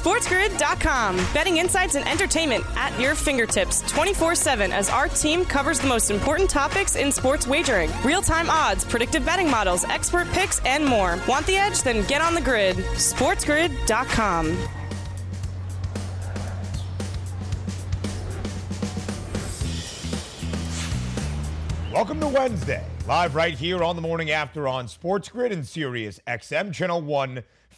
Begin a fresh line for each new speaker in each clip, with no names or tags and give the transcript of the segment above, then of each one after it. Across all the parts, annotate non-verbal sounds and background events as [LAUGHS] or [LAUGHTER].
SportsGrid.com. Betting insights and entertainment at your fingertips 24 7 as our team covers the most important topics in sports wagering real time odds, predictive betting models, expert picks, and more. Want the edge? Then get on the grid. SportsGrid.com.
Welcome to Wednesday, live right here on the morning after on Sports Grid and Sirius XM channel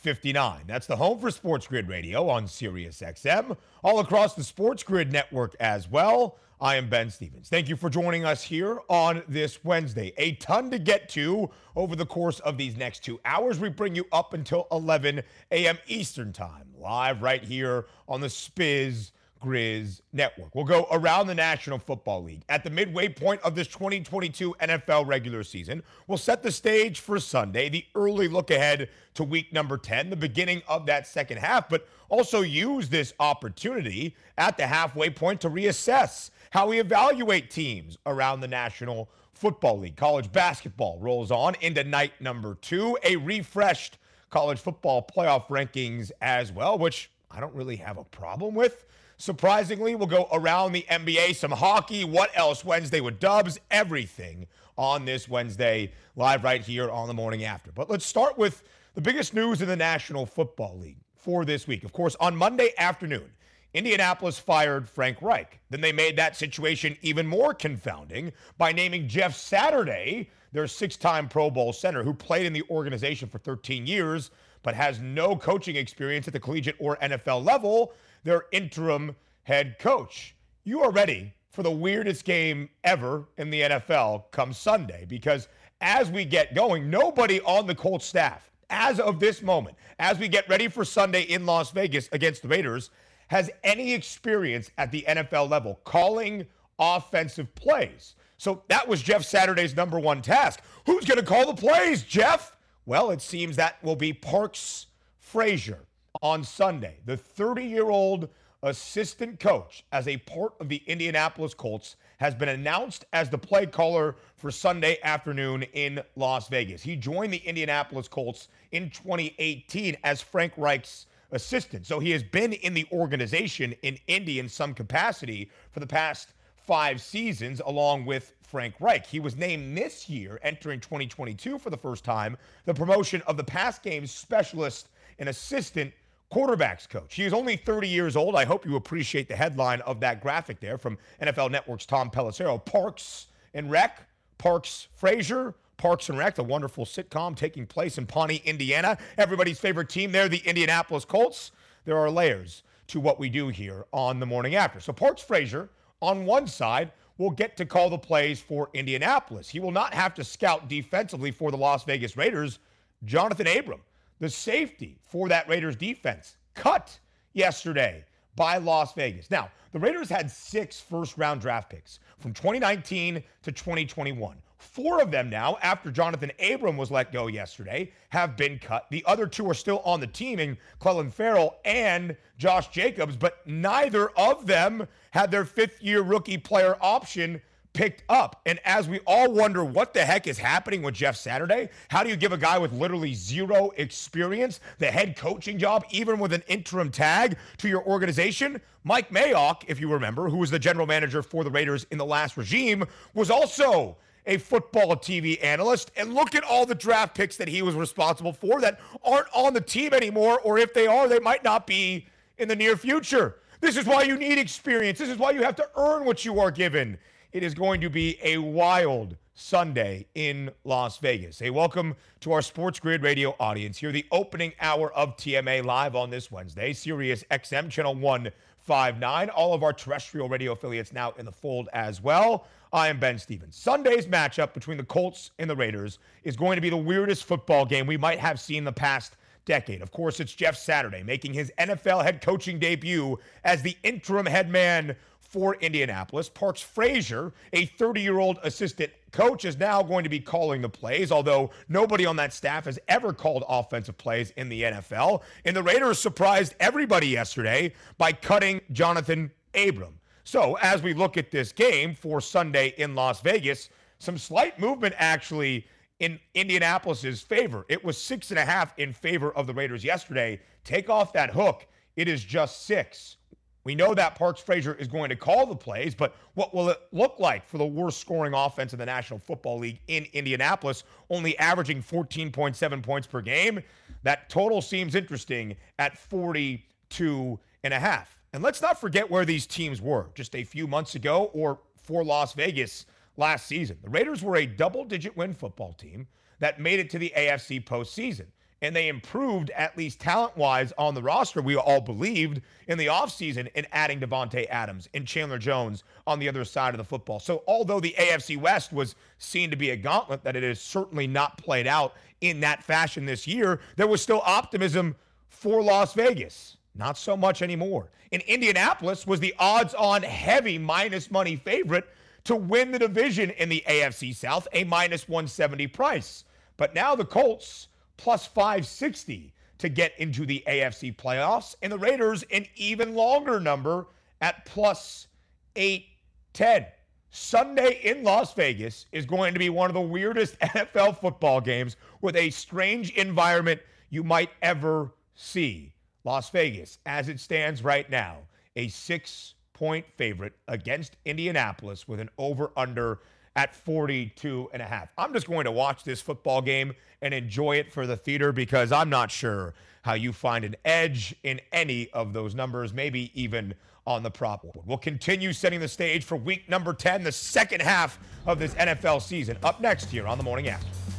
159. That's the home for Sports Grid Radio on Sirius XM, all across the Sports Grid network as well. I am Ben Stevens. Thank you for joining us here on this Wednesday. A ton to get to over the course of these next two hours. We bring you up until 11 a.m. Eastern Time, live right here on the Spiz Grizz Network. We'll go around the National Football League. At the midway point of this 2022 NFL regular season, we'll set the stage for Sunday, the early look ahead to week number 10, the beginning of that second half, but also use this opportunity at the halfway point to reassess how we evaluate teams around the National Football League. College basketball rolls on into night number two, a refreshed college football playoff rankings as well, which I don't really have a problem with. Surprisingly, we'll go around the NBA, some hockey, what else Wednesday with dubs, everything on this Wednesday, live right here on the morning after. But let's start with the biggest news in the National Football League for this week. Of course, on Monday afternoon, Indianapolis fired Frank Reich. Then they made that situation even more confounding by naming Jeff Saturday, their six time Pro Bowl center, who played in the organization for 13 years but has no coaching experience at the collegiate or NFL level, their interim head coach. You are ready for the weirdest game ever in the NFL come Sunday because as we get going, nobody on the Colts staff, as of this moment, as we get ready for Sunday in Las Vegas against the Raiders, has any experience at the NFL level calling offensive plays. So that was Jeff Saturday's number one task. Who's going to call the plays, Jeff? Well, it seems that will be Parks Frazier on Sunday. The 30 year old assistant coach, as a part of the Indianapolis Colts, has been announced as the play caller for Sunday afternoon in Las Vegas. He joined the Indianapolis Colts in 2018 as Frank Reich's assistant. So he has been in the organization in Indy in some capacity for the past five seasons, along with Frank Reich. He was named this year, entering 2022 for the first time, the promotion of the pass game specialist and assistant quarterbacks coach. He is only 30 years old. I hope you appreciate the headline of that graphic there from NFL Network's Tom Pelissero. Parks and Rec, Parks Frazier, Parks and Rec, the wonderful sitcom taking place in Pawnee, Indiana. Everybody's favorite team there, the Indianapolis Colts. There are layers to what we do here on the morning after. So Parks Frazier on one side will get to call the plays for Indianapolis. He will not have to scout defensively for the Las Vegas Raiders. Jonathan Abram, the safety for that Raiders defense, cut yesterday by Las Vegas. Now, the Raiders had six first round draft picks from 2019 to 2021. Four of them now, after Jonathan Abram was let go yesterday, have been cut. The other two are still on the team in Clelin Ferrell and Josh Jacobs, but neither of them had their fifth year rookie player option picked up. And as we all wonder what the heck is happening with Jeff Saturday, how do you give a guy with literally zero experience the head coaching job, even with an interim tag to your organization? Mike Mayock, if you remember, who was the general manager for the Raiders in the last regime, was also a football TV analyst. And look at all the draft picks that he was responsible for that aren't on the team anymore, or if they are, they might not be in the near future. This is why you need experience. This is why you have to earn what you are given. It is going to be a wild Sunday in Las Vegas. Hey, welcome to our Sports Grid Radio audience here, the opening hour of TMA live on this Wednesday, Sirius XM channel 159. All of our terrestrial radio affiliates now in the fold as well. I am Ben Stevens. Sunday's matchup between the Colts and the Raiders is going to be the weirdest football game we might have seen the past decade. Of course, it's Jeff Saturday making his NFL head coaching debut as the interim head man for Indianapolis. Parks Frazier, a 30 year old assistant coach, is now going to be calling the plays, although nobody on that staff has ever called offensive plays in the NFL. And the Raiders surprised everybody yesterday by cutting Jonathan Abram. So, as we look at this game for Sunday in Las Vegas, some slight movement actually in Indianapolis's favor. It was six and a half in favor of the Raiders yesterday. Take off that hook it is just six. We know that Parks Frazier is going to call the plays, but what will it look like for the worst scoring offense in the National Football League in Indianapolis, only averaging 14.7 points per game? That total seems interesting at 42 and a half. And let's not forget where these teams were just a few months ago or for Las Vegas last season. The Raiders were a double digit win football team that made it to the AFC postseason and they improved at least talent wise on the roster. We all believed in the offseason in adding Davante Adams and Chandler Jones on the other side of the football. So, although the AFC West was seen to be a gauntlet that it has certainly not played out in that fashion this year, there was still optimism for Las Vegas. Not so much anymore. And Indianapolis was the odds on heavy minus money favorite to win the division in the AFC South, a minus 170 price. But now the Colts plus 560 to get into the AFC playoffs, and the Raiders an even longer number at plus 810. Sunday in Las Vegas is going to be one of the weirdest [LAUGHS] NFL football games with a strange environment you might ever see. Las Vegas, as it stands right now, a six point favorite against Indianapolis with an over under at 42 and a half. I'm just going to watch this football game and enjoy it for the theater because I'm not sure how you find an edge in any of those numbers, maybe even on the prop. We'll continue setting the stage for week number 10, the second half of this NFL season, up next here on the morning after.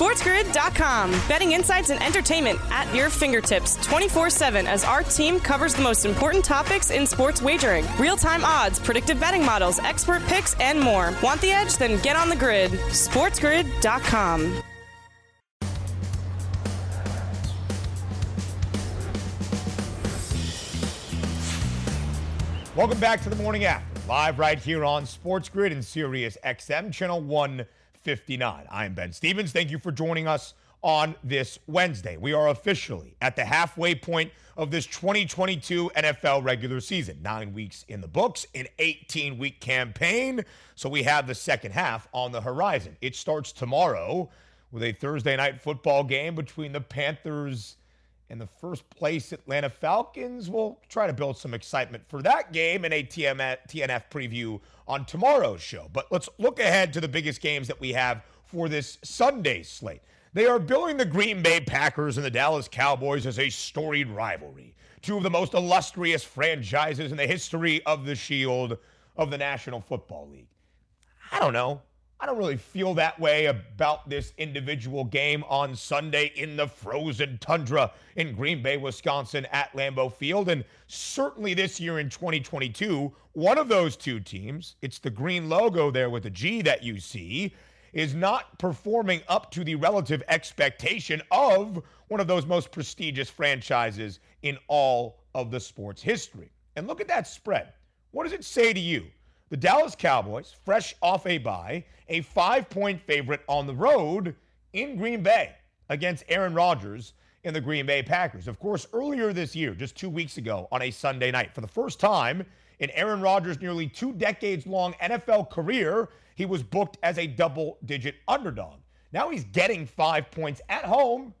SportsGrid.com. Betting insights and entertainment at your fingertips 24 7 as our team covers the most important topics in sports wagering real time odds, predictive betting models, expert picks, and more. Want the edge? Then get on the grid. SportsGrid.com.
Welcome back to the morning after, live right here on Sports Grid and Sirius XM, channel 1. 59. I am Ben Stevens. Thank you for joining us on this Wednesday. We are officially at the halfway point of this 2022 NFL regular season. Nine weeks in the books, an 18 week campaign. So we have the second half on the horizon. It starts tomorrow with a Thursday night football game between the Panthers and the first place Atlanta Falcons. We'll try to build some excitement for that game and a TNF preview on tomorrow's show. But let's look ahead to the biggest games that we have for this Sunday slate. They are billing the Green Bay Packers and the Dallas Cowboys as a storied rivalry, two of the most illustrious franchises in the history of the Shield of the National Football League. I don't know. I don't really feel that way about this individual game on Sunday in the frozen tundra in Green Bay, Wisconsin at Lambeau Field. And certainly this year in 2022, one of those two teams, it's the green logo there with the G that you see, is not performing up to the relative expectation of one of those most prestigious franchises in all of the sports history. And look at that spread. What does it say to you? The Dallas Cowboys, fresh off a bye, a five point favorite on the road in Green Bay against Aaron Rodgers in the Green Bay Packers. Of course, earlier this year, just two weeks ago on a Sunday night, for the first time in Aaron Rodgers' nearly two decades long NFL career, he was booked as a double digit underdog. Now he's getting five points at home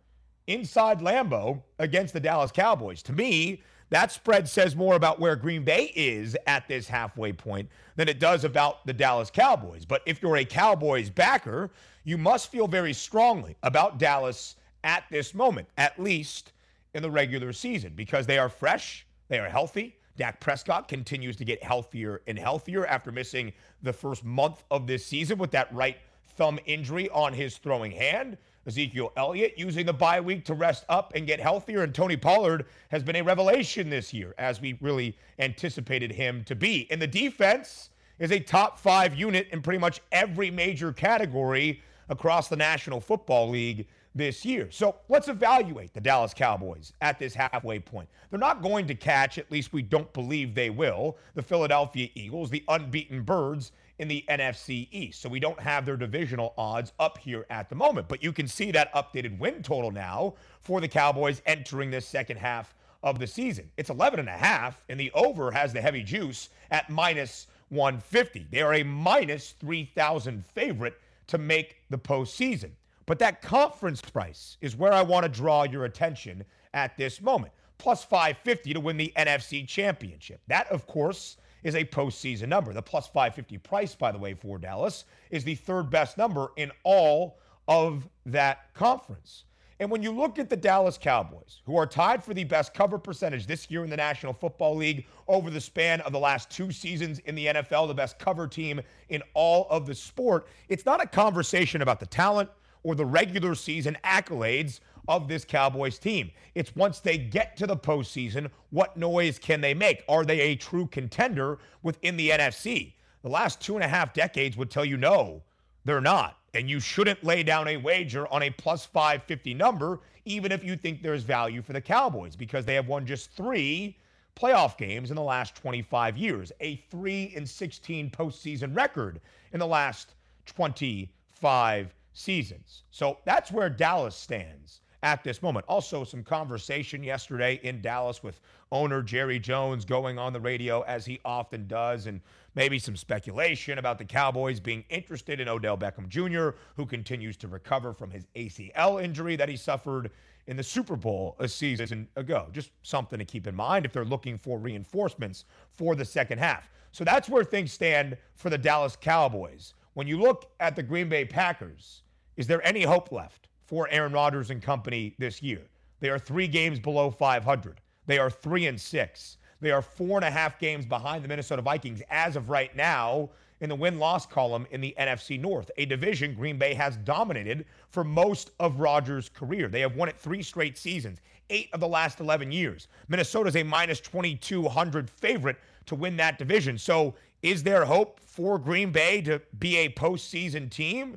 inside Lambeau against the Dallas Cowboys. To me, that spread says more about where Green Bay is at this halfway point than it does about the Dallas Cowboys. But if you're a Cowboys backer, you must feel very strongly about Dallas at this moment, at least in the regular season, because they are fresh, they are healthy. Dak Prescott continues to get healthier and healthier after missing the first month of this season with that right thumb injury on his throwing hand. Ezekiel Elliott using the bye week to rest up and get healthier. And Tony Pollard has been a revelation this year, as we really anticipated him to be. And the defense is a top five unit in pretty much every major category across the National Football League this year. So let's evaluate the Dallas Cowboys at this halfway point. They're not going to catch, at least we don't believe they will, the Philadelphia Eagles, the unbeaten birds in the NFC East. So we don't have their divisional odds up here at the moment. But you can see that updated win total now for the Cowboys entering this second half of the season. It's 11 and a half, and the over has the heavy juice at minus 150. They are a minus 3,000 favorite to make the postseason. But that conference price is where I want to draw your attention at this moment. Plus 550 to win the NFC Championship. That, of course, is a postseason number. The plus 550 price, by the way, for Dallas is the third best number in all of that conference. And when you look at the Dallas Cowboys, who are tied for the best cover percentage this year in the National Football League over the span of the last two seasons in the NFL, the best cover team in all of the sport, it's not a conversation about the talent or the regular season accolades of this Cowboys team. It's once they get to the postseason, what noise can they make? Are they a true contender within the NFC? The last two and a half decades would tell you no, they're not. And you shouldn't lay down a wager on a plus 550 number, even if you think there's value for the Cowboys, because they have won just three playoff games in the last 25 years, a 3 and 16 postseason record in the last 25 seasons. So that's where Dallas stands at this moment. Also, some conversation yesterday in Dallas with owner Jerry Jones going on the radio as he often does, and maybe some speculation about the Cowboys being interested in Odell Beckham Jr., who continues to recover from his ACL injury that he suffered in the Super Bowl a season ago. Just something to keep in mind if they're looking for reinforcements for the second half. So that's where things stand for the Dallas Cowboys. When you look at the Green Bay Packers, is there any hope left for Aaron Rodgers and company this year? They are three games below 500. They are three and six. They are four and a half games behind the Minnesota Vikings as of right now in the win loss column in the NFC North, a division Green Bay has dominated for most of Rodgers' career. They have won it three straight seasons, eight of the last 11 years. Minnesota's a minus 2,200 favorite to win that division. So, is there hope for Green Bay to be a postseason team?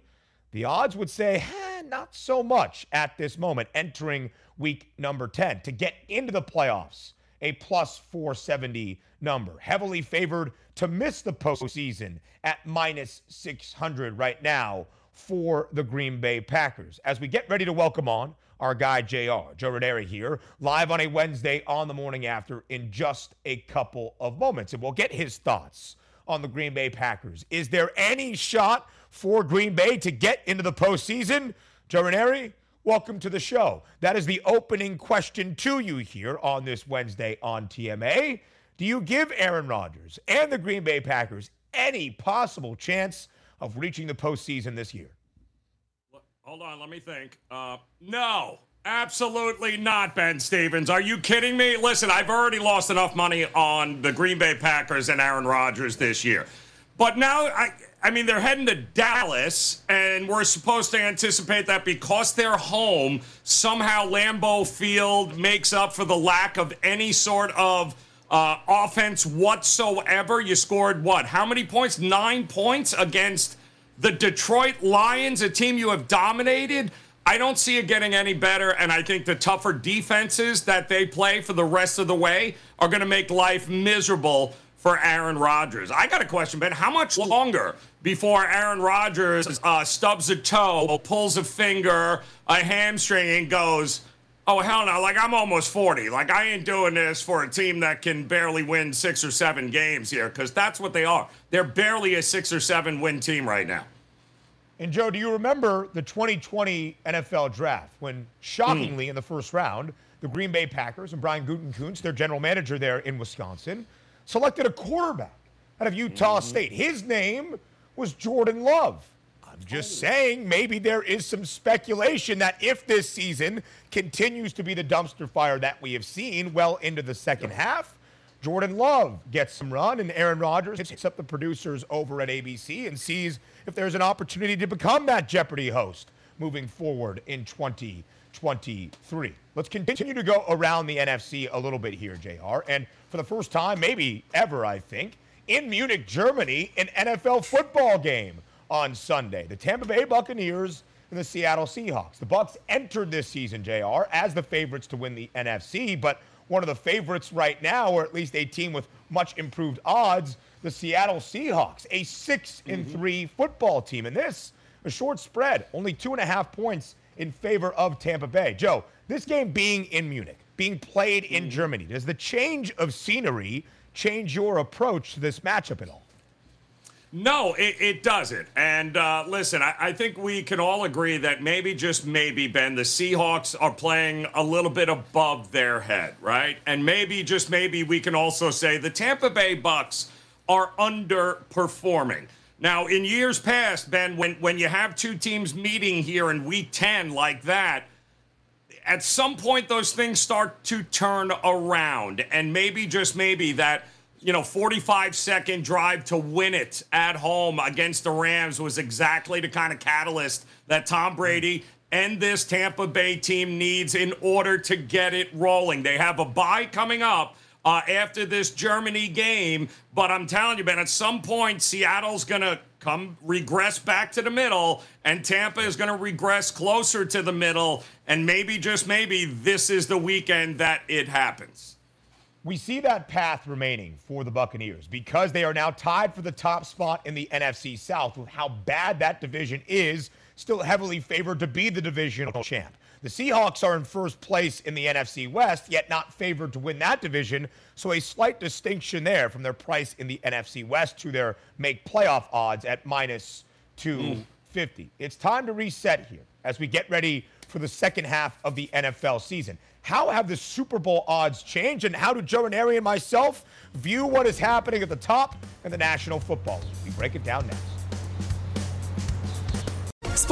The odds would say, not so much at this moment, entering week number 10. To get into the playoffs, a plus 470 number. Heavily favored to miss the postseason at minus 600 right now for the Green Bay Packers. As we get ready to welcome on our guy JR, Joe Ranieri here, live on a Wednesday on the morning after in just a couple of moments. And we'll get his thoughts on the Green Bay Packers. Is there any shot for Green Bay to get into the postseason? Joe Ranieri, welcome to the show. That is the opening question to you here on this Wednesday on TMA. Do you give Aaron Rodgers and the Green Bay Packers any possible chance of reaching the postseason this year?
Hold on, let me think. Uh, no, absolutely not, Ben Stevens. Are you kidding me? Listen, I've already lost enough money on the Green Bay Packers and Aaron Rodgers this year. But now, I, I mean, they're heading to Dallas, and we're supposed to anticipate that because they're home, somehow Lambeau Field makes up for the lack of any sort of uh, offense whatsoever. You scored what? How many points? Nine points against the Detroit Lions, a team you have dominated. I don't see it getting any better, and I think the tougher defenses that they play for the rest of the way are going to make life miserable for Aaron Rodgers. I got a question, Ben. How much longer before Aaron Rodgers uh, stubs a toe, pulls a finger, a hamstring, and goes, oh, hell no, like I'm almost 40. Like I ain't doing this for a team that can barely win six or seven games here, because that's what they are. They're barely a six or seven win team right now.
And Joe, do you remember the 2020 NFL draft when, shockingly, mm. in the first round, the Green Bay Packers and Brian Gutekunst, their general manager there in Wisconsin, selected a quarterback out of Utah mm-hmm. State. His name was Jordan Love. I'm just saying, maybe there is some speculation that if this season continues to be the dumpster fire that we have seen well into the second half, Jordan Love gets some run, and Aaron Rodgers hits up the producers over at ABC and sees if there's an opportunity to become that Jeopardy host moving forward in 2023. Let's continue to go around the NFC a little bit here, JR. And for the first time, maybe ever, I think, in Munich, Germany, an NFL football game on Sunday. The Tampa Bay Buccaneers and the Seattle Seahawks. The Bucks entered this season, JR, as the favorites to win the NFC, but one of the favorites right now, or at least a team with much improved odds, the Seattle Seahawks, a 6 and mm-hmm. 3 football team. And this, a short spread, only two and a half points in favor of Tampa Bay. Joe, this game being in Munich, being played in mm-hmm. Germany, does the change of scenery change your approach to this matchup at all?
No, it, it doesn't. And uh, listen, I, I, think we can all agree that maybe, just maybe, Ben, the Seahawks are playing a little bit above their head, right? And maybe, just maybe, we can also say the Tampa Bay Bucks are underperforming. Now, in years past, Ben, when, when you have two teams meeting here in week 10 like that, at some point those things start to turn around. And maybe, just maybe, that you know, 45 second drive to win it at home against the Rams was exactly the kind of catalyst that Tom Brady and this Tampa Bay team needs in order to get it rolling. They have a bye coming up. Uh, after this Germany game, but I'm telling you, man, at some point, Seattle's going to come regress back to the middle, and Tampa is going to regress closer to the middle. And maybe, just maybe, this is the weekend that it happens
we see that path remaining for the Buccaneers because they are now tied for the top spot in the NFC South with how bad that division is, still heavily favored to be the divisional champ. The Seahawks are in first place in the NFC West, yet not favored to win that division. So a slight distinction there from their price in the NFC West to their make playoff odds at minus 250. Mm. It's time to reset here as we get ready for the second half of the NFL season. How have the Super Bowl odds changed, and how do Joe Ranieri and myself view what is happening at the top in the National Football League? We break it down next.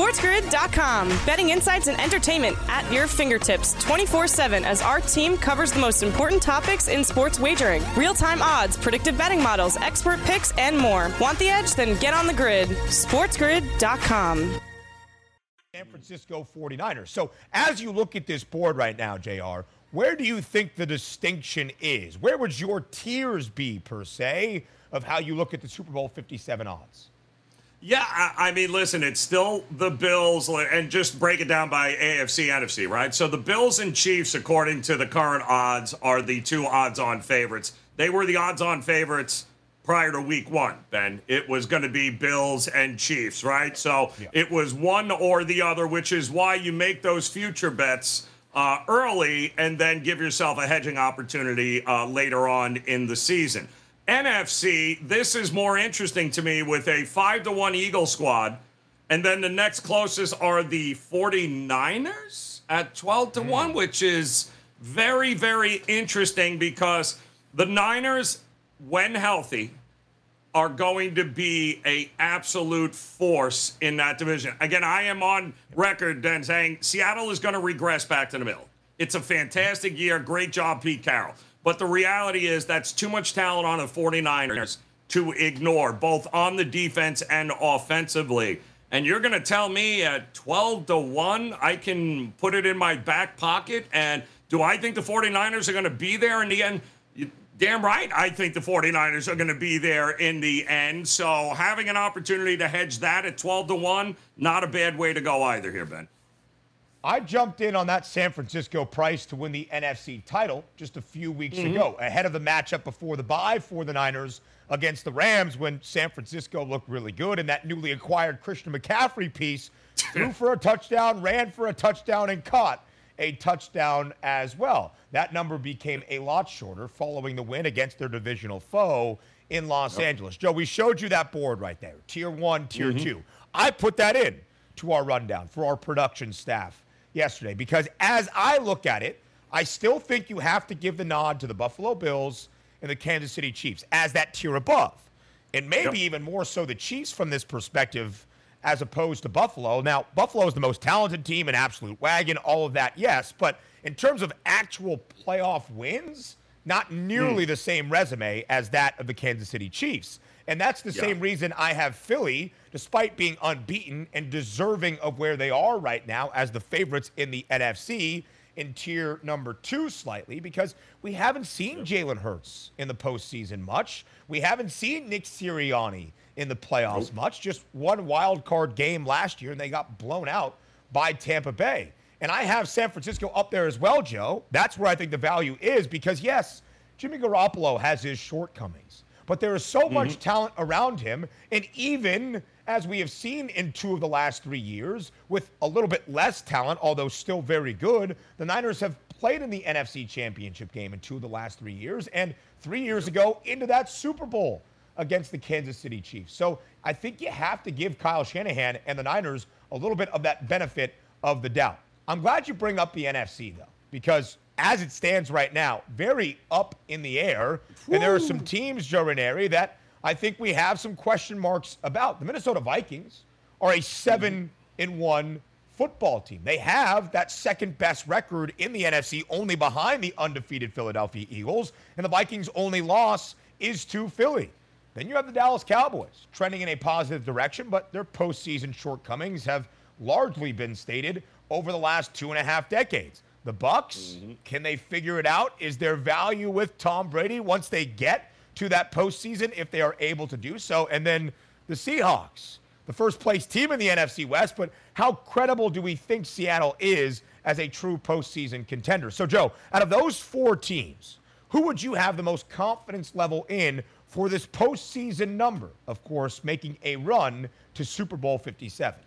SportsGrid.com. Betting insights and entertainment at your fingertips 24 7 as our team covers the most important topics in sports wagering real time odds, predictive betting models, expert picks, and more. Want the edge? Then get on the grid. SportsGrid.com.
San Francisco 49ers. So as you look at this board right now, JR, where do you think the distinction is? Where would your tiers be, per se, of how you look at the Super Bowl 57 odds?
Yeah, I, mean, listen, it's still the Bills, and just break it down by AFC, NFC, right? So the Bills and Chiefs, according to the current odds, are the two odds on favorites. They were the odds on favorites prior to week one, Ben. It was going to be Bills and Chiefs, right? So yeah. it was one or the other, which is why you make those future bets uh, early and then give yourself a hedging opportunity uh, later on in the season. NFC, this is more interesting to me with a 5 to 1 Eagle squad. And then the next closest are the 49ers at 12 to 1, mm. which is very, very interesting because the Niners when healthy, are going to be a absolute force in that division. Again, I am on record then saying Seattle is going to regress back to the middle. It's a fantastic year. Great job, Pete Carroll. But the reality is that's too much talent on the 49ers to ignore, both on the defense and offensively. And you're going to tell me at 12 to 1, I can put it in my back pocket. And do I think the 49ers are going to be there in the end? Damn right, I think the 49ers are going to be there in the end. So having an opportunity to hedge that at 12 to 1, not a bad way to go either here, Ben.
I jumped in on that San Francisco price to win the NFC title just a few weeks mm-hmm. ago, ahead of the matchup before the bye for the Niners against the Rams when San Francisco looked really good. And that newly acquired Christian McCaffrey piece [LAUGHS] threw for a touchdown, ran for a touchdown, and caught a touchdown as well. That number became a lot shorter following the win against their divisional foe in Los yep. Angeles. Joe, we showed you that board right there tier one, tier mm-hmm. two. I put that in to our rundown for our production staff yesterday because as I look at it, I still think you have to give the nod to the Buffalo Bills and the Kansas City Chiefs as that tier above. And maybe yep. even more so the Chiefs from this perspective as opposed to Buffalo. Now, Buffalo is the most talented team, an absolute wagon, all of that, yes. But in terms of actual playoff wins, not nearly mm. the same resume as that of the Kansas City Chiefs. And that's the yeah. same reason I have Philly, despite being unbeaten and deserving of where they are right now as the favorites in the NFC, in tier number two slightly because we haven't seen Jalen Hurts in the postseason much. We haven't seen Nick Sirianni in the playoffs nope. much. Just one wild card game last year, and they got blown out by Tampa Bay. And I have San Francisco up there as well, Joe. That's where I think the value is because, yes, Jimmy Garoppolo has his shortcomings, but there is so mm-hmm. much talent around him. And even as we have seen in two of the last three years, with a little bit less talent, although still very good, the Niners have played in the NFC Championship game in two of the last three years. And three years ago, into that Super Bowl against the Kansas City Chiefs. So I think you have to give Kyle Shanahan and the Niners a little bit of that benefit of the doubt. I'm glad you bring up the NFC, though, because as it stands right now, very up in the air. Woo. And there are some teams, Joe Ranieri, that I think we have some question marks about. The Minnesota Vikings are a seven mm-hmm. in one football team. They have that second best record in the NFC, only behind the undefeated Philadelphia Eagles. And the Vikings' only loss is to Philly. Then you have the Dallas Cowboys trending in a positive direction, but their postseason shortcomings have largely been stated over the last two and a half decades. The Bucks, mm-hmm. can they figure it out? Is there value with Tom Brady once they get to that postseason if they are able to do so? And then the Seahawks, the first place team in the NFC West, but how credible do we think Seattle is as a true postseason contender? So, Joe, out of those four teams, who would you have the most confidence level in for this postseason number? Of course, making a run to Super Bowl 57.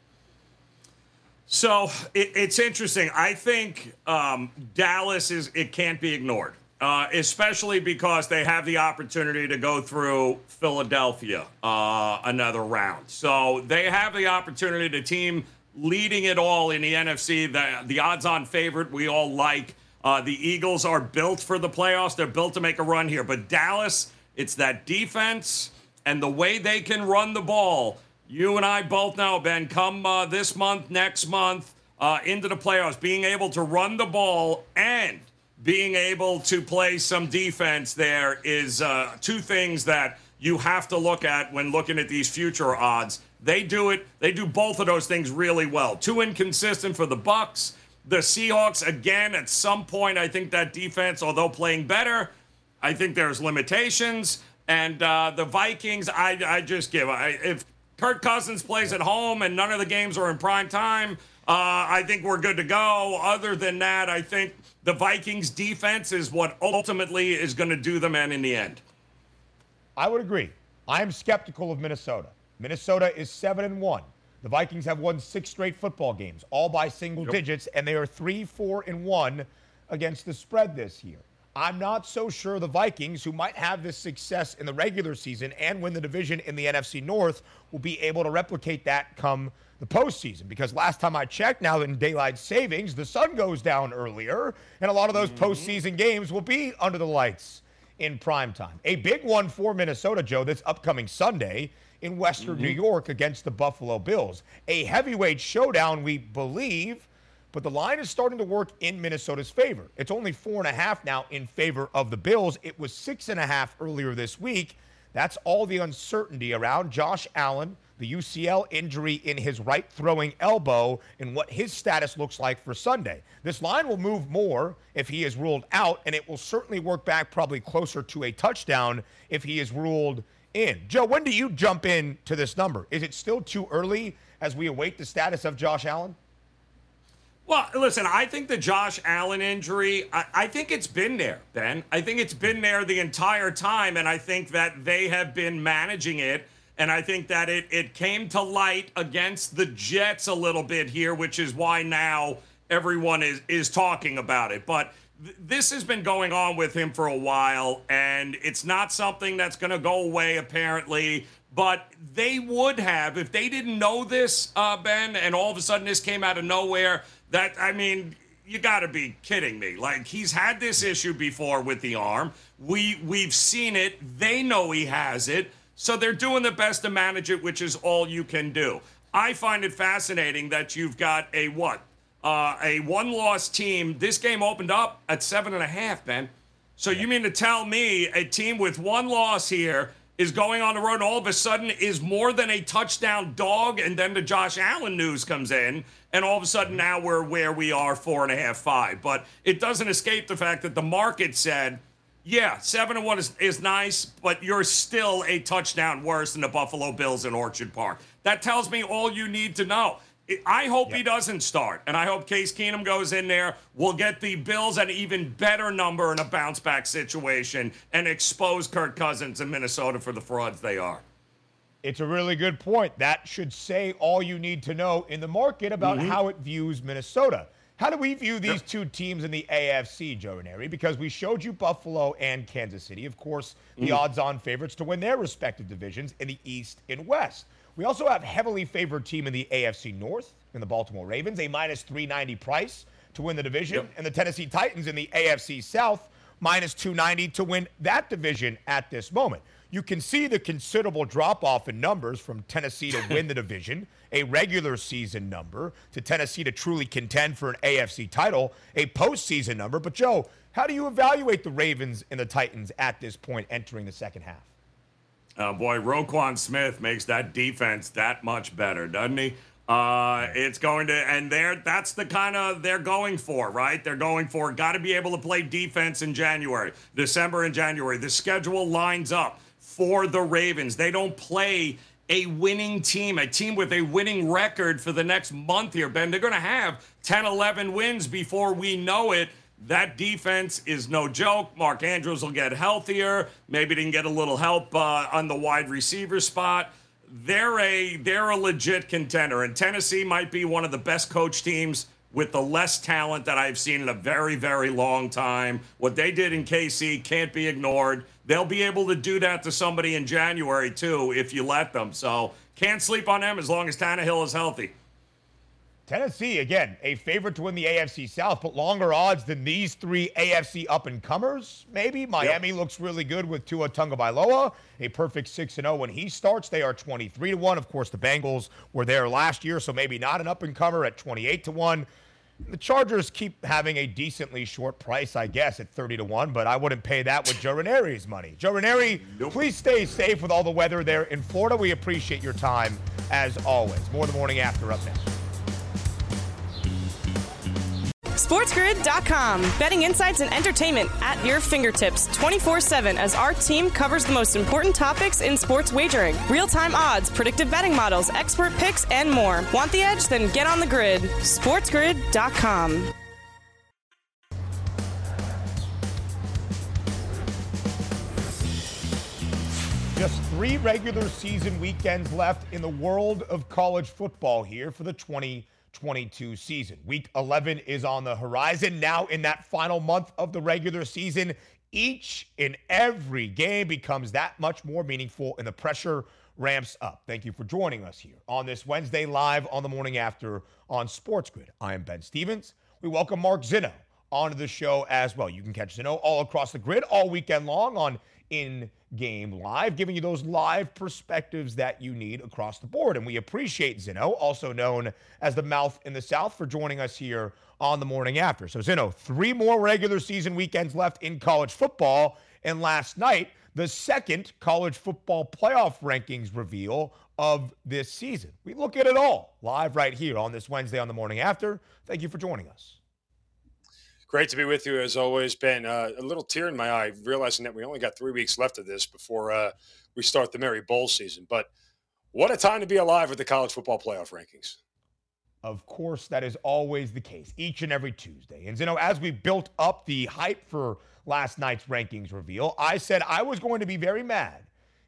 So it, it's interesting. I think um, Dallas is it can't be ignored, uh, especially because they have the opportunity to go through Philadelphia uh, another round. So they have the opportunity to team leading it all in the NFC. The the odds-on favorite we all like. Uh, the Eagles are built for the playoffs. They're built to make a run here. But Dallas, it's that defense and the way they can run the ball you and I both know, Ben, come uh, this month, next month, uh, into the playoffs, being able to run the ball and being able to play some defense there is uh, two things that you have to look at when looking at these future odds. They do it. They do both of those things really well. Too inconsistent for the Bucks. The Seahawks again. At some point, I think that defense, although playing better, I think there's limitations. And uh, the Vikings, I, I just give. I, if Kirk Cousins plays at home and none of the games are in prime time, uh, I think we're good to go. Other than that, I think the Vikings defense is what ultimately is going to do the man in the end.
I would agree. I am skeptical of Minnesota. Minnesota is 7 and 1. The Vikings have won six straight football games, all by single yep. digits, and they are 3 4 and 1 against the spread this year. I'm not so sure the Vikings, who might have this success in the regular season and win the division in the NFC North, will be able to replicate that come the postseason. Because last time I checked, now in daylight savings, the sun goes down earlier, and a lot of those mm-hmm. postseason games will be under the lights in prime time. A big one for Minnesota, Joe, this upcoming Sunday in Western mm-hmm. New York against the Buffalo Bills. A heavyweight showdown, we believe but the line is starting to work in Minnesota's favor. It's only four and a half now in favor of the Bills. It was six and a half earlier this week. That's all the uncertainty around Josh Allen, the UCL injury in his right throwing elbow, and what his status looks like for Sunday. This line will move more if he is ruled out, and it will certainly work back probably closer to a touchdown if he is ruled in. Joe, when do you jump in to this number? Is it still too early as we await the status of Josh Allen?
Well, listen, I think the Josh Allen injury, I, I, think it's been there, Ben. I think it's been there the entire time, and I think that they have been managing it. And I think that it, it came to light against the Jets a little bit here, which is why now everyone is, is talking about it. But th- this has been going on with him for a while, and it's not something that's going to go away, apparently. But they would have, if they didn't know this, uh, Ben, and all of a sudden this came out of nowhere, that I mean, you got to be kidding me. Like he's had this issue before with the arm. We we've seen it. They know he has it. So they're doing the best to manage it, which is all you can do. I find it fascinating that you've got a what? Uh, a one-loss team. This game opened up at seven and a half, Ben. So you mean to tell me a team with one loss here is going on the road and all of a sudden is more than a touchdown dog, and then the Josh Allen news comes in, and all of a sudden now we're where we are, four and a half, five. But it doesn't escape the fact that the market said, yeah, seven and one is, is nice, but you're still a touchdown worse than the Buffalo Bills in Orchard Park. That tells me all you need to know. I hope yep. he doesn't start, and I hope Case Keenum goes in there. We'll get the Bills an even better number in a bounce back situation and expose Kirk Cousins in Minnesota for the frauds they are.
It's a really good point. That should say all you need to know in the market about mm-hmm. how it views Minnesota. How do we view these two teams in the AFC, Joe Ranieri? Because we showed you Buffalo and Kansas City, of course, the mm. odds-on favorites to win their respective divisions in the East and West. We also have heavily favored team in the AFC North in the Baltimore Ravens, a minus 390 price to win the division, yep. and the Tennessee Titans in the AFC South minus 290 to win that division at this moment. You can see the considerable drop off in numbers from Tennessee to win the [LAUGHS] division, a regular season number, to Tennessee to truly contend for an AFC title, a postseason number. But, Joe, how do you evaluate the Ravens and the Titans at this point entering the second half?
Uh, boy, Roquan Smith makes that defense that much better, doesn't he? Uh, it's going to, and they're that's the kind of they're going for, right? They're going for got to be able to play defense in January, December and January. The schedule lines up for the Ravens. They don't play a winning team, a team with a winning record for the next month here, Ben. They're going to have 10, 11 wins before we know it. That defense is no joke. Mark Andrews will get healthier. Maybe they can get a little help uh, on the wide receiver spot they're a they're a legit contender, and Tennessee might be one of the best coach teams with the less talent that I've seen in a very very long time. What they did in KC can't be ignored. They'll be able to do that to somebody in January too if you let them. So can't sleep on them as long as Tannehill is healthy.
Tennessee, again, a favorite to win the AFC South, but longer odds than these three AFC up and comers, maybe. Miami yep. looks really good with Tua Tagovailoa, a perfect 6 0 when he starts. They are 23 to 1. Of course, the Bengals were there last year, so maybe not an up and comer at 28 to 1. The Chargers keep having a decently short price, I guess, at 30 to 1, but I wouldn't pay that with Joe Ranieri's money. Joe Ranieri, nope. please stay safe with all the weather there in Florida. We appreciate your time as always. More the morning after up next.
SportsGrid.com. Betting insights and entertainment at your fingertips 24 7 as our team covers the most important topics in sports wagering real time odds, predictive betting models, expert picks, and more. Want the edge? Then get on the grid. SportsGrid.com.
Just three regular season weekends left in the world of college football here for the 20- 22 season. Week 11 is on the horizon. Now, in that final month of the regular season, each and every game becomes that much more meaningful and the pressure ramps up. Thank you for joining us here on this Wednesday live on the morning after on Sports Grid. I am Ben Stevens. We welcome Mark Zinno onto the show as well. You can catch Zinno all across the grid all weekend long on in game live, giving you those live perspectives that you need across the board. And we appreciate Zinno, also known as the Mouth in the South, for joining us here on the morning after. So, Zinno, three more regular season weekends left in college football. And last night, the second college football playoff rankings reveal of this season. We look at it all live right here on this Wednesday on the morning after. Thank you for joining us.
Great to be with you as always, Ben. Uh, a little tear in my eye realizing that we only got three weeks left of this before uh, we start the Merry Bowl season. But what a time to be alive with the college football playoff rankings.
Of course, that is always the case each and every Tuesday. And, you know, as we built up the hype for last night's rankings reveal, I said I was going to be very mad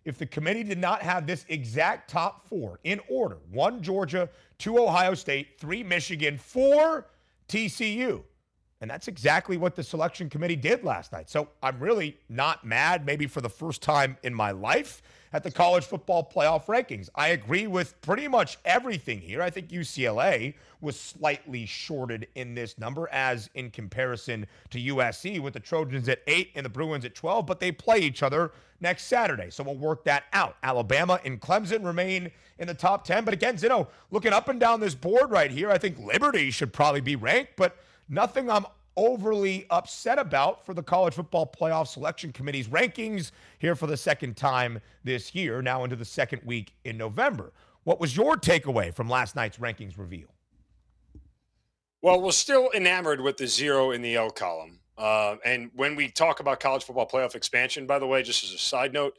if the committee did not have this exact top four in order one Georgia, two Ohio State, three Michigan, four TCU. And that's exactly what the selection committee did last night. So I'm really not mad, maybe for the first time in my life, at the college football playoff rankings. I agree with pretty much everything here. I think UCLA was slightly shorted in this number, as in comparison to USC, with the Trojans at eight and the Bruins at 12, but they play each other next Saturday. So we'll work that out. Alabama and Clemson remain in the top 10. But again, Zinno, looking up and down this board right here, I think Liberty should probably be ranked, but Nothing I'm overly upset about for the College Football Playoff Selection Committee's rankings here for the second time this year, now into the second week in November. What was your takeaway from last night's rankings reveal?
Well, we're still enamored with the zero in the L column. Uh, and when we talk about college football playoff expansion, by the way, just as a side note,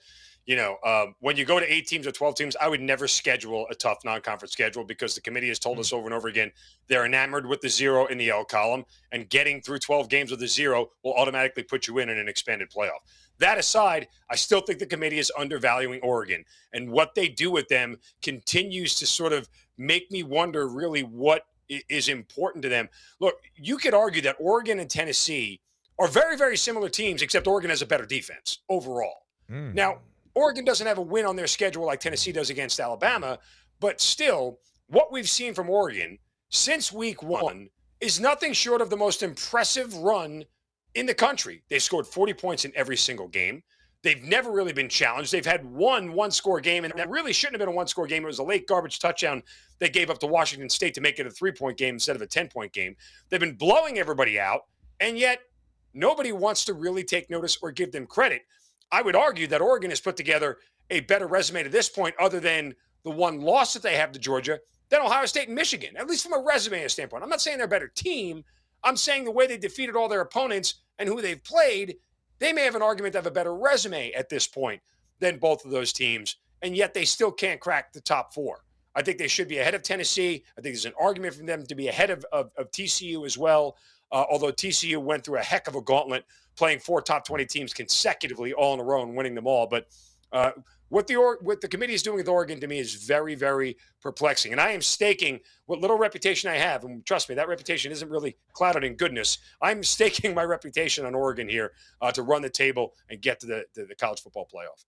you know, um, when you go to eight teams or 12 teams, I would never schedule a tough non conference schedule because the committee has told mm-hmm. us over and over again they're enamored with the zero in the L column, and getting through 12 games with a zero will automatically put you in in an expanded playoff. That aside, I still think the committee is undervaluing Oregon, and what they do with them continues to sort of make me wonder really what is important to them. Look, you could argue that Oregon and Tennessee are very, very similar teams, except Oregon has a better defense overall. Mm. Now, Oregon doesn't have a win on their schedule like Tennessee does against Alabama, but still, what we've seen from Oregon since week one is nothing short of the most impressive run in the country. They've scored 40 points in every single game. They've never really been challenged. They've had one one score game, and that really shouldn't have been a one score game. It was a late garbage touchdown they gave up to Washington State to make it a three point game instead of a 10 point game. They've been blowing everybody out, and yet nobody wants to really take notice or give them credit. I would argue that Oregon has put together a better resume to this point, other than the one loss that they have to Georgia, than Ohio State and Michigan, at least from a resume standpoint. I'm not saying they're a better team. I'm saying the way they defeated all their opponents and who they've played, they may have an argument to have a better resume at this point than both of those teams, and yet they still can't crack the top four. I think they should be ahead of Tennessee. I think there's an argument for them to be ahead of, of, of TCU as well, uh, although TCU went through a heck of a gauntlet playing four top 20 teams consecutively all in a row and winning them all. But uh, what the what the committee is doing with Oregon to me is very, very perplexing. And I am staking what little reputation I have, and trust me, that reputation isn't really clouded in goodness. I'm staking my reputation on Oregon here uh, to run the table and get to the, to the college football playoff.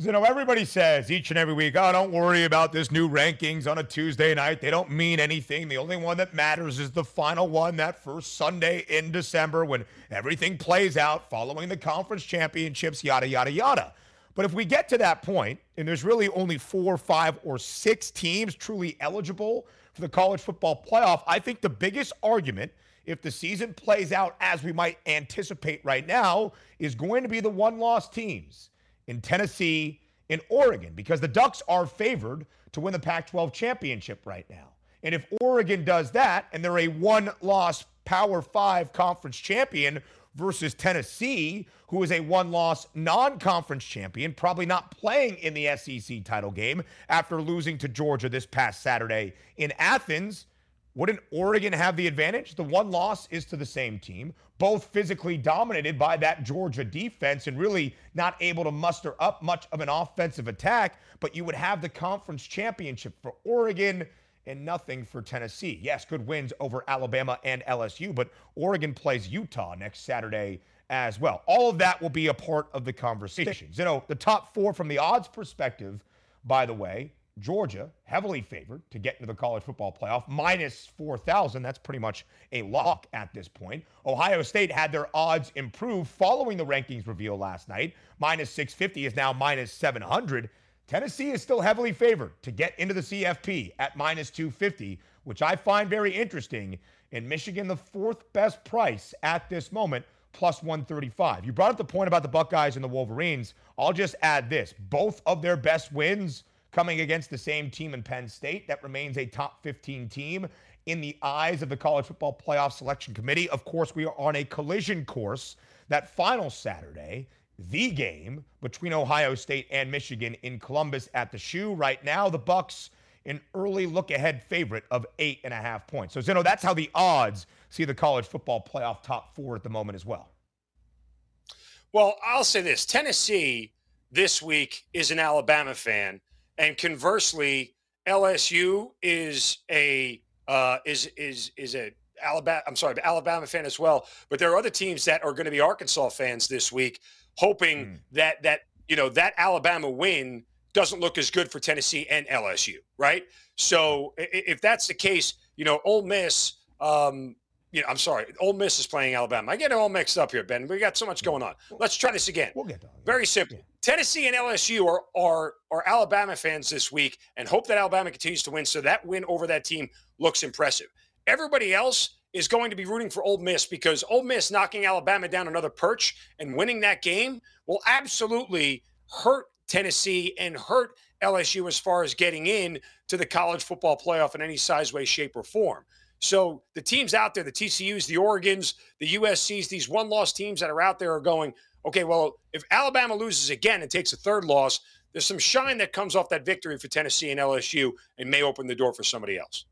You know, everybody says each and every week, oh, don't worry about this new rankings on a Tuesday night. They don't mean anything. The only one that matters is the final one, that first Sunday in December when everything plays out following the conference championships, yada, yada, yada. But if we get to that point, and there's really only four, five, or six teams truly eligible for the college football playoff, I think the biggest argument, if the season plays out as we might anticipate right now, is going to be the one loss teams in Tennessee in Oregon, because the Ducks are favored to win the Pac 12 championship right now. And if Oregon does that and they're a one loss Power Five conference champion, versus Tennessee, who is a one loss non conference champion, probably not playing in the SEC title game after losing to Georgia this past Saturday in Athens. Wouldn't Oregon have the advantage? The one loss is to the same team, both physically dominated by that Georgia defense and really not able to muster up much of an offensive attack. But you would have the conference championship for Oregon and nothing for Tennessee. Yes, good wins over Alabama and LSU, but Oregon plays Utah next Saturday as well. All of that will be a part of the conversations. You know, the top four from the odds perspective, by the way, Georgia, heavily favored to get into the college football playoff, minus 4,000. That's pretty much a lock at this point. Ohio State had their odds improve following the rankings reveal last night. Minus 650 is now minus 700. Tennessee is still heavily favored to get into the CFP at minus 250, which I find very interesting. In Michigan, the fourth best price at this moment, plus 135. You brought up the point about the Buckeyes and the Wolverines. I'll just add this both of their best wins coming against the same team in Penn State that remains a top 15 team in the eyes of the College Football Playoff Selection Committee. Of course, we are on a collision course that final Saturday the game between Ohio State and Michigan in Columbus at the shoe. Right now, the Bucks an early look ahead favorite of eight and a half points. So Zinno, that's how the odds see the college football playoff top four at the moment as well.
Well, I'll say this: Tennessee this week is an Alabama fan, and conversely, LSU is a uh, is is is a Alabama. I'm sorry, Alabama fan as well. But there are other teams that are going to be Arkansas fans this week hoping mm. that that you know that Alabama win doesn't look as good for Tennessee and LSU, right? So if that's the case, you know, Ole Miss. Um, you know, I'm sorry, Ole Miss is playing Alabama. I get it all mixed up here, Ben. We got so much going on. Let's try this again.
We'll get done.
Very simple. Yeah. Tennessee and LSU are, are are Alabama fans this week, and hope that Alabama continues to win. So that win over that team looks impressive. Everybody else is going to be rooting for Ole Miss because Ole Miss knocking Alabama down another perch and winning that game will absolutely hurt Tennessee and hurt LSU as far as getting in to the college football playoff in any size, way, shape, or form. So the teams out there, the TCUs, the Oregons, the USCs, these one-loss teams that are out there are going, okay, well, if Alabama loses again and takes a third loss, there's some shine that comes off that victory for Tennessee and LSU and may open the door for somebody else.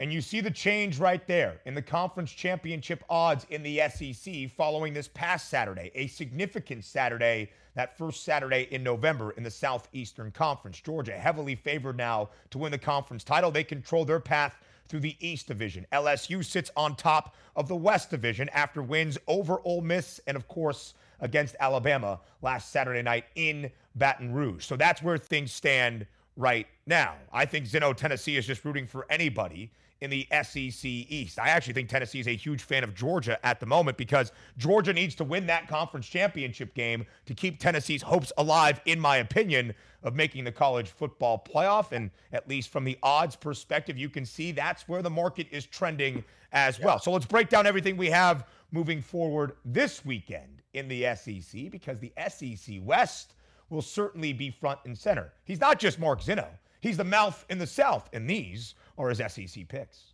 And you see the change right there in the conference championship odds in the SEC following this past Saturday, a significant Saturday, that first Saturday in November in the Southeastern Conference. Georgia heavily favored now to win the conference title. They control their path through the East Division. LSU sits on top of the West Division after wins over Ole Miss and, of course, against Alabama last Saturday night in Baton Rouge. So that's where things stand right now. I think Zinno, Tennessee is just rooting for anybody in the SEC East. I actually think Tennessee is a huge fan of Georgia at the moment because Georgia needs to win that conference championship game to keep Tennessee's hopes alive, in my opinion, of making the college football playoff. And at least from the odds perspective, you can see that's where the market is trending as well. So let's break down everything we have moving forward this weekend in the SEC because the SEC West will certainly be front and center. He's not just Mark Zinno, he's the mouth in the South, and these are his SEC picks.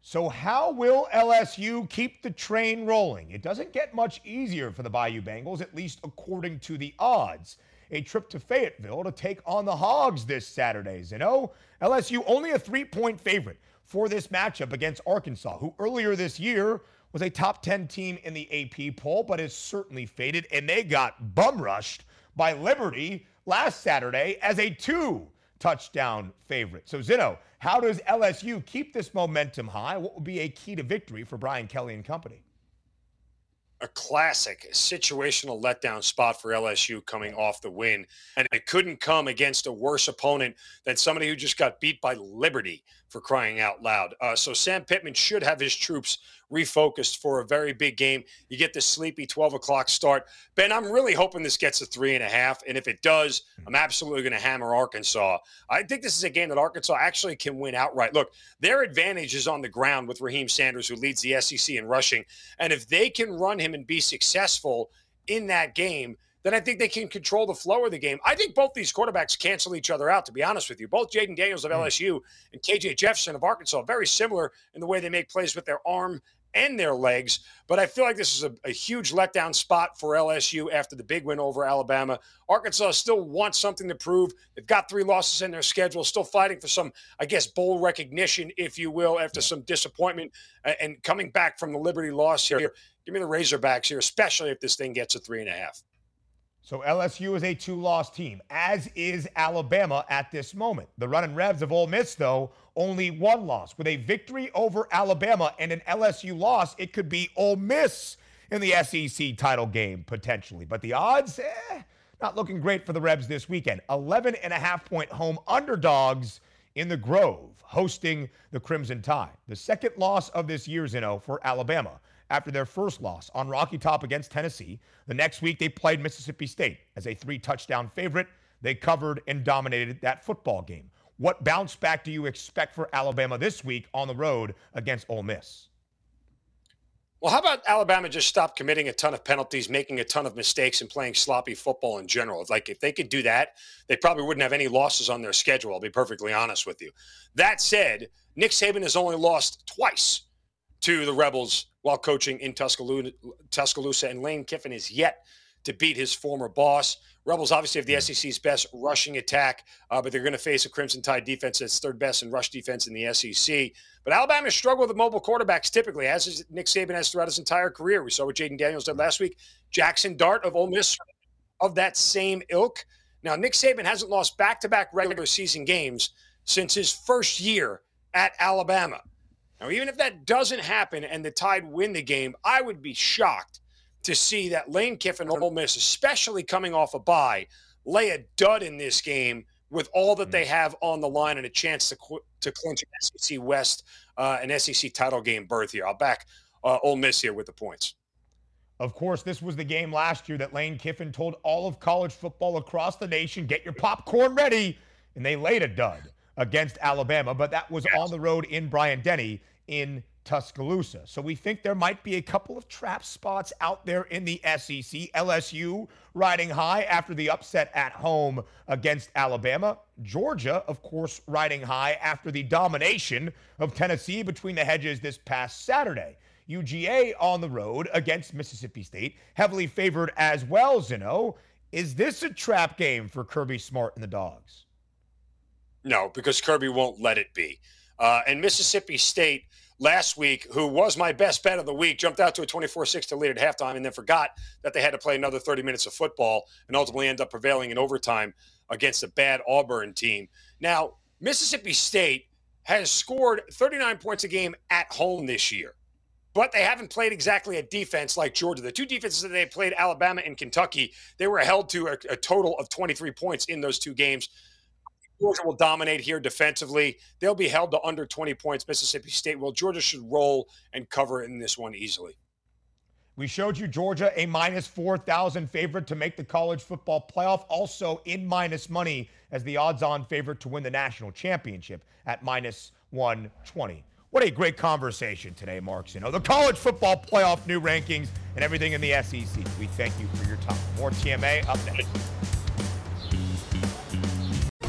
So, how will LSU keep the train rolling? It doesn't get much easier for the Bayou Bengals, at least according to the odds. A trip to Fayetteville to take on the Hogs this Saturday. Zinno, LSU only a three point favorite for this matchup against Arkansas, who earlier this year was a top 10 team in the AP poll, but is certainly faded. And they got bum rushed by Liberty last Saturday as a two touchdown favorite. So, Zinno, how does LSU keep this momentum high? What would be a key to victory for Brian Kelly and company?
A classic situational letdown spot for LSU coming off the win. And it couldn't come against a worse opponent than somebody who just got beat by Liberty for crying out loud. Uh, so Sam Pittman should have his troops refocused for a very big game. You get the sleepy 12 o'clock start. Ben, I'm really hoping this gets a three and a half. And if it does, I'm absolutely going to hammer Arkansas. I think this is a game that Arkansas actually can win outright. Look, their advantage is on the ground with Raheim Sanders, who leads the SEC in rushing. And if they can run him and be successful in that game, then I think they can control the flow of the game. I think both these quarterbacks cancel each other out, to be honest with you. Both Jayden Daniels of hmm. LSU and KJ Jefferson of Arkansas, very similar in the way they make plays with their arm and their legs. But I feel like this is a, a, huge letdown spot for LSU after the big win over Alabama. Arkansas still wants something to prove. They've got three losses in their schedule, still fighting for some, I guess, bowl recognition, if you will, after some disappointment and coming back from the Liberty loss here. Give me the Razorbacks here, especially if this thing gets a three and a half.
So LSU is a two-loss team, as is Alabama at this moment. The running Rebs of Ole Miss, though, only one loss. With a victory over Alabama and an LSU loss, it could be Ole Miss in the SEC title game potentially. But the odds, eh, not looking great for the Rebs this weekend. 11 and a half point home underdogs in the Grove, hosting the Crimson Tide. The second loss of this year, Zinno, for Alabama after their first loss on Rocky Top against Tennessee. The next week, they played Mississippi State as a three touchdown favorite. They covered and dominated that football game. What bounce back do you expect for Alabama this week on the road against Ole Miss?
Well, how about Alabama just stop committing a ton of penalties, making a ton of mistakes, and playing sloppy football in general? Like, if they could do that, they probably wouldn't have any losses on their schedule. I'll be perfectly honest with you. That said, Nick Saban has only lost twice to the Rebels while coaching in Tuscaloosa, Tuscaloosa, and Lane Kiffin is yet to beat his former boss. Rebels obviously have the SEC's best rushing attack, uh, but they're going to face a Crimson Tide defense that's third best in rush defense in the SEC. But Alabama struggled with mobile quarterbacks typically, as Nick Saban has throughout his entire career. We saw what Jayden Daniels did last week. Jackson Dart of Ole Miss of that same ilk. Now, Nick Saban hasn't lost back to back regular season games since his first year at Alabama. Now, even if that doesn't happen and the Tide win the game, I would be shocked to see that Lane Kiffin Ole Miss, especially coming off a bye, lay a dud in this game with all that they mm. have on the line and a chance to to clinch an SEC West, uh, an SEC title game berth here. I'll back uh, Ole Miss here with the points.
Of course, this was the game last year that Lane Kiffin told all of college football across the nation, "Get your popcorn ready," and they laid a dud against Alabama, but that was yes. on the road in Bryant Denny in Tuscaloosa. So we think there might be a couple of trap spots out there in the SEC. LSU riding high after the upset at home against Alabama. Georgia, of course, riding high after the domination of Tennessee between the hedges this past Saturday. UGA on the road against Mississippi State, heavily favored as well, Zinno. Is this a trap game for Kirby Smart and the Dogs?
No, because Kirby won't let it be. Uh, and Mississippi State, last week, who was my best bet of the week, jumped out to a 24 6 lead at halftime and then forgot that they had to play another 30 minutes of football and ultimately end up prevailing in overtime against a bad Auburn team. Now, Mississippi State has scored 39 points a game at home this year, but they haven't played exactly a defense like Georgia. The two defenses that they played, Alabama and Kentucky, they were held to a, a total of 23 points in those two games. Georgia will dominate here defensively. They'll be held to under 20 points. Mississippi State will. Georgia should roll and cover in this one easily.
We showed you Georgia a minus 4,000 favorite to make the college football playoff, also in minus money as the odds on favorite to win the national championship at minus 120. What a great conversation today, Mark You know, the college football playoff new rankings and everything in the SEC. We thank you for your time. More TMA up next.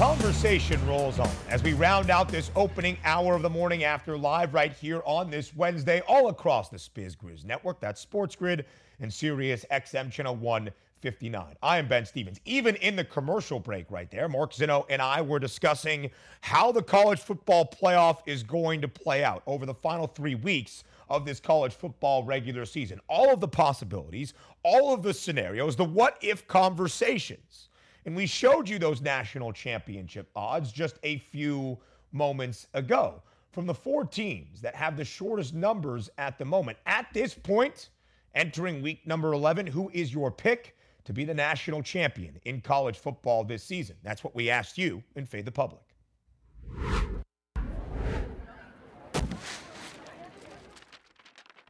conversation rolls on as we round out this opening hour of the morning after live right here on this Wednesday, all across the Spiz Grizz network. That's Sports Grid and Sirius XM channel 159. I am Ben Stevens. Even in the commercial break right there, Mark Zinno and I were discussing how the college football playoff is going to play out over the final three weeks of this college football regular season. All of the possibilities, all of the scenarios, the what if conversations. And we showed you those national championship odds just a few moments ago. From the four teams that have the shortest numbers at the moment, at this point, entering week number 11, who is your pick to be the national champion in college football this season? That's what we asked you in Fade the Public.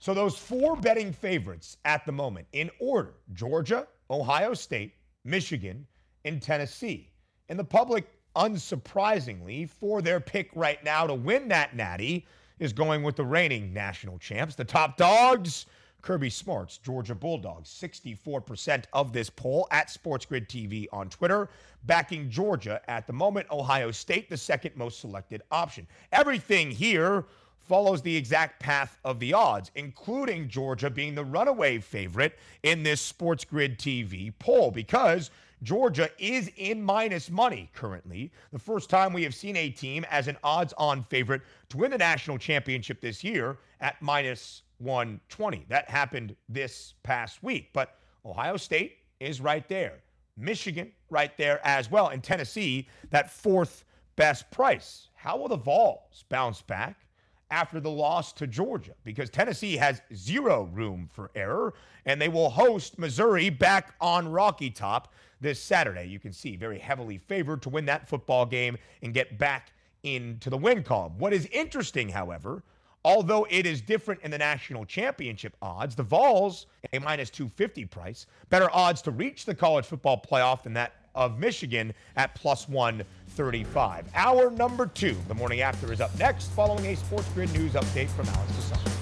So, those four betting favorites at the moment in order Georgia, Ohio State, Michigan, in Tennessee. And the public, unsurprisingly, for their pick right now to win that natty, is going with the reigning national champs, the top dogs. Kirby Smart's Georgia Bulldogs, 64% of this poll at SportsGrid TV on Twitter, backing Georgia at the moment. Ohio State, the second most selected option. Everything here follows the exact path of the odds, including Georgia being the runaway favorite in this SportsGrid TV poll, because Georgia is in minus money currently. The first time we have seen a team as an odds on favorite to win the national championship this year at minus 120. That happened this past week. But Ohio State is right there. Michigan right there as well. And Tennessee, that fourth best price. How will the Vols bounce back? after the loss to Georgia because Tennessee has zero room for error and they will host Missouri back on Rocky Top this Saturday. You can see very heavily favored to win that football game and get back into the win column. What is interesting, however, although it is different in the national championship odds, the Vols, a minus 250 price, better odds to reach the college football playoff than that of Michigan at plus 135. Hour number two, the morning after, is up next, following a Sports Grid News update from Alex Desai.